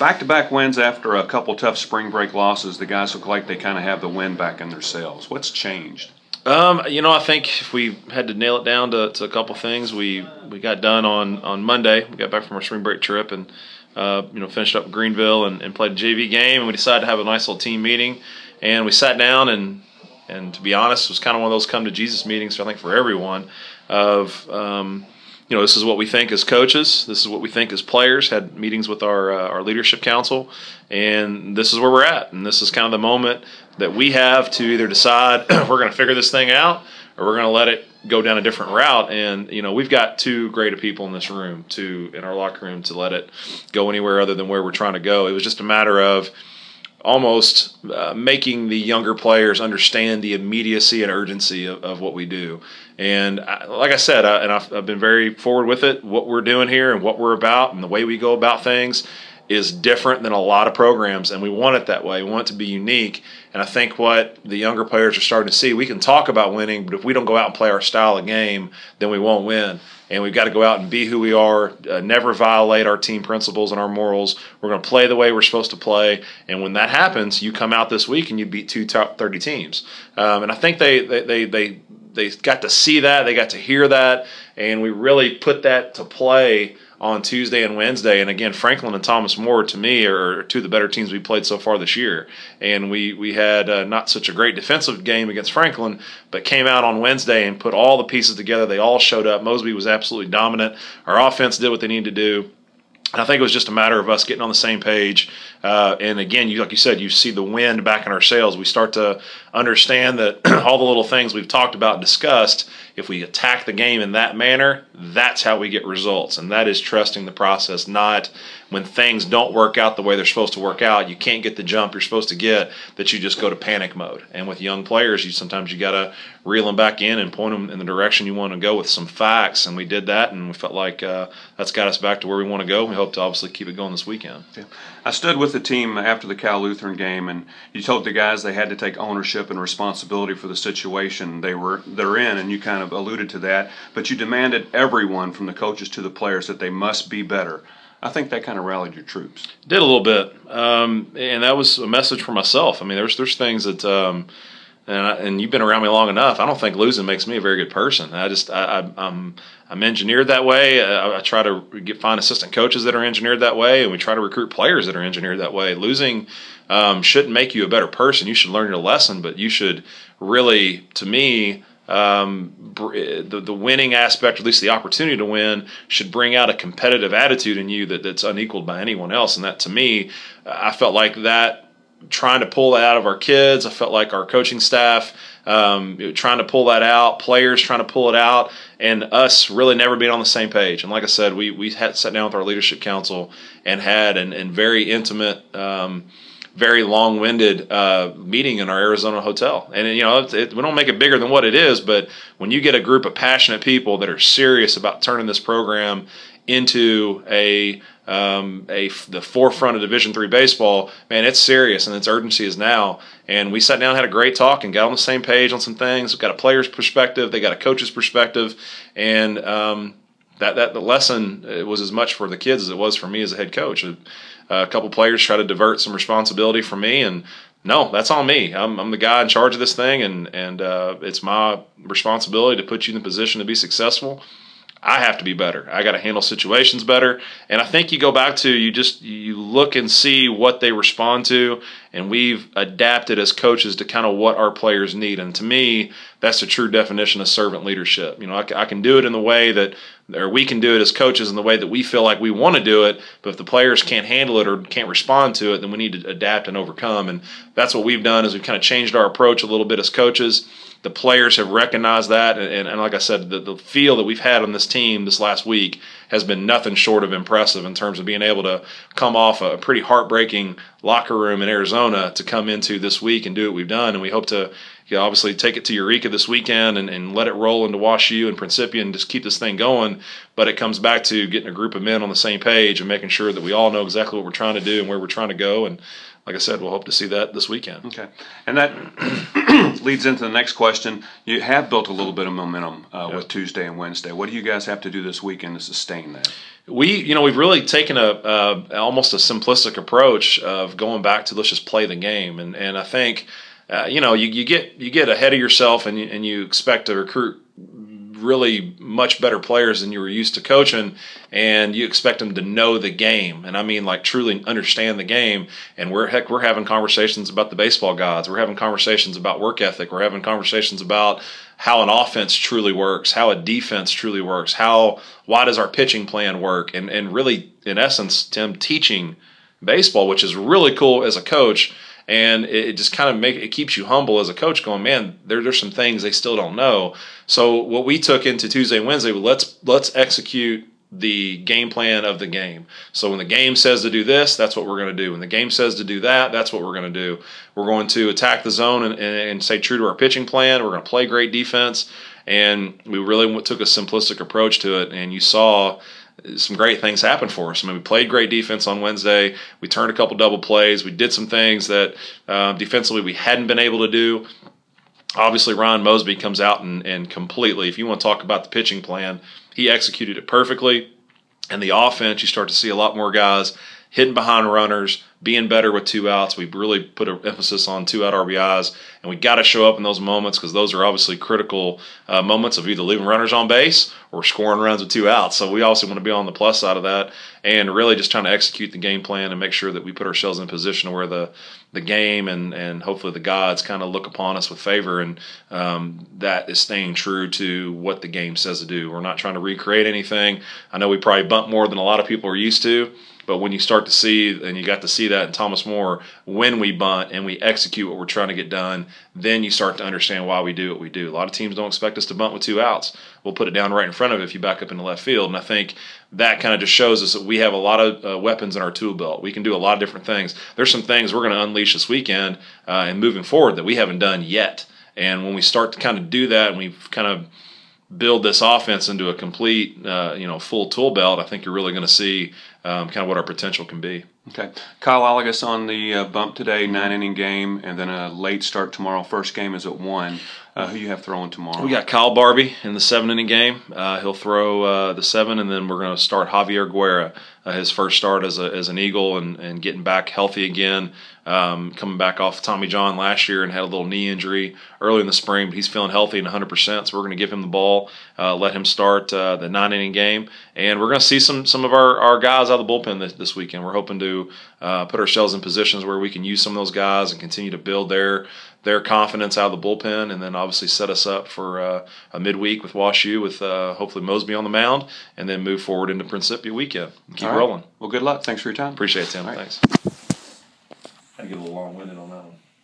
Back-to-back wins after a couple tough spring break losses. The guys look like they kind of have the wind back in their sails. What's changed? Um, you know, I think if we had to nail it down to, to a couple things, we we got done on on Monday. We got back from our spring break trip and uh, you know finished up Greenville and, and played a JV game. And we decided to have a nice little team meeting, and we sat down and and to be honest, it was kind of one of those come to Jesus meetings. I think for everyone of um, you know, this is what we think as coaches. This is what we think as players. Had meetings with our uh, our leadership council, and this is where we're at. And this is kind of the moment that we have to either decide we're going to figure this thing out or we're going to let it go down a different route. And you know, we've got too great people in this room to in our locker room to let it go anywhere other than where we're trying to go. It was just a matter of almost uh, making the younger players understand the immediacy and urgency of, of what we do. And I, like I said, I, and I've, I've, been very forward with it. What we're doing here and what we're about and the way we go about things is different than a lot of programs, and we want it that way. We want it to be unique. And I think what the younger players are starting to see, we can talk about winning, but if we don't go out and play our style of game, then we won't win. And we've got to go out and be who we are, uh, never violate our team principles and our morals. We're going to play the way we're supposed to play. And when that happens, you come out this week and you beat two top 30 teams. Um, and I think they, they, they, they, they got to see that, they got to hear that, and we really put that to play on Tuesday and Wednesday. And again, Franklin and Thomas More to me are two of the better teams we played so far this year. And we we had uh, not such a great defensive game against Franklin, but came out on Wednesday and put all the pieces together. They all showed up. Mosby was absolutely dominant. Our offense did what they needed to do. And I think it was just a matter of us getting on the same page. Uh, and again, you like you said, you see the wind back in our sails. We start to understand that all the little things we've talked about and discussed if we attack the game in that manner, that's how we get results. And that is trusting the process, not when things don't work out the way they're supposed to work out, you can't get the jump you're supposed to get, that you just go to panic mode. And with young players, you sometimes you got to reel them back in and point them in the direction you want to go with some facts. And we did that, and we felt like uh, that's got us back to where we want to go. We hope to obviously keep it going this weekend. Yeah. I stood with the team after the Cal Lutheran game, and you told the guys they had to take ownership and responsibility for the situation they were they're in, and you kind of alluded to that. But you demanded everyone, from the coaches to the players, that they must be better. I think that kind of rallied your troops. Did a little bit, um, and that was a message for myself. I mean, there's there's things that, um, and I, and you've been around me long enough. I don't think losing makes me a very good person. I just I, I, I'm I'm engineered that way. I, I try to get find assistant coaches that are engineered that way, and we try to recruit players that are engineered that way. Losing um, shouldn't make you a better person. You should learn your lesson, but you should really, to me um, the, the winning aspect, or at least the opportunity to win, should bring out a competitive attitude in you that, that's unequaled by anyone else. And that to me, I felt like that trying to pull that out of our kids. I felt like our coaching staff um, trying to pull that out, players trying to pull it out, and us really never being on the same page. And like I said, we we had sat down with our leadership council and had an, an very intimate. Um, very long-winded uh, meeting in our Arizona hotel. And you know, it, it, we don't make it bigger than what it is, but when you get a group of passionate people that are serious about turning this program into a um, a the forefront of Division three baseball, man, it's serious and its urgency is now. And we sat down, had a great talk, and got on the same page on some things. We've got a player's perspective, they got a coach's perspective, and um, that that the lesson was as much for the kids as it was for me as a head coach a couple players try to divert some responsibility from me, and no, that's on me. I'm, I'm the guy in charge of this thing, and and uh, it's my responsibility to put you in the position to be successful. I have to be better. I got to handle situations better. And I think you go back to you just you look and see what they respond to and we've adapted as coaches to kind of what our players need. And to me, that's the true definition of servant leadership. You know, I, I can do it in the way that or we can do it as coaches in the way that we feel like we want to do it, but if the players can't handle it or can't respond to it, then we need to adapt and overcome. And that's what we've done is we've kind of changed our approach a little bit as coaches. The players have recognized that, and, and like I said, the, the feel that we've had on this team this last week has been nothing short of impressive in terms of being able to come off a pretty heartbreaking locker room in Arizona to come into this week and do what we've done, and we hope to you obviously take it to Eureka this weekend and, and let it roll into Wash U and Principia and just keep this thing going. But it comes back to getting a group of men on the same page and making sure that we all know exactly what we're trying to do and where we're trying to go. And like I said, we'll hope to see that this weekend. Okay, and that leads into the next question. You have built a little bit of momentum uh, with Tuesday and Wednesday. What do you guys have to do this weekend to sustain that? We, you know, we've really taken a uh, almost a simplistic approach of going back to let's just play the game, and and I think, uh, you know, you, you get you get ahead of yourself and you, and you expect to recruit really much better players than you were used to coaching and you expect them to know the game. And i mean like truly understand the game. And we're heck we're having conversations about the baseball gods. We're having conversations about work ethic. We're having conversations about how an offense truly works how a defense truly works how why does our pitching plan work? And and really in essence tim teaching baseball which is really cool as a coach and it, just kind of make it keeps you humble as a coach going man there, there's some things they still don't know. So what we took into tuesday and wednesday let's let's execute the game plan of the game. So when the game says to do this that's what we're going to do. When the game says to do that that's what we're going to do. We're going to attack the zone and, and, and stay true to our pitching plan. We're going to play great defense. And we really took a simplistic approach to it. And you saw some great things happened for us. I mean, we played great defense on Wednesday. We turned a couple double plays. We did some things that uh, defensively we hadn't been able to do. Obviously, Ryan Mosby comes out and, and completely, if you want to talk about the pitching plan, he executed it perfectly. And the offense, you start to see a lot more guys hitting behind runners, being better with two outs. We really put an emphasis on two out RBIs, and we got to show up in those moments because those are obviously critical uh, moments of either leaving runners on base or scoring runs with two outs. So we also want to be on the plus side of that, and really just trying to execute the game plan and make sure that we put ourselves in a position where the the game and and hopefully the gods kind of look upon us with favor, and um, that is staying true to what the game says to do. We're not trying to recreate anything. I know we probably bunt more than a lot of people are used to. But when you start to see, and you got to see that in Thomas More, when we bunt and we execute what we're trying to get done, then you start to understand why we do what we do. A lot of teams don't expect us to bunt with two outs. We'll put it down right in front of it if you back up into left field. And I think that kind of just shows us that we have a lot of uh, weapons in our tool belt. We can do a lot of different things. There's some things we're going to unleash this weekend uh, and moving forward that we haven't done yet. And when we start to kind of do that and we've kind of build this offense into a complete, uh, you know, full tool belt, I think you're really going to see um, kind of what our potential can be. Okay, Kyle Allagus on the uh, bump today, nine inning game, and then a late start tomorrow. First game is at one. Uh, who you have throwing tomorrow? We got Kyle Barbie in the seven inning game. Uh, he'll throw uh, the seven, and then we're going to start Javier Guerra, uh, his first start as, a, as an Eagle and, and getting back healthy again. Um, coming back off Tommy John last year and had a little knee injury early in the spring, but he's feeling healthy and 100%. So we're going to give him the ball, uh, let him start the nine inning game, and we're going to see some some of our, our guys out of the bullpen this, this weekend. We're hoping to put ourselves in positions where we can use some of those guys and continue to build their their confidence out of the bullpen, and then obviously set us up for uh, a midweek with Wash U with uh, hopefully Mosby on the mound, and then move forward into Principia weekend. Keep right. rolling. Well, good luck. Thanks for your time. Appreciate it, Tim. Thanks. I had to get a little long winded on that one.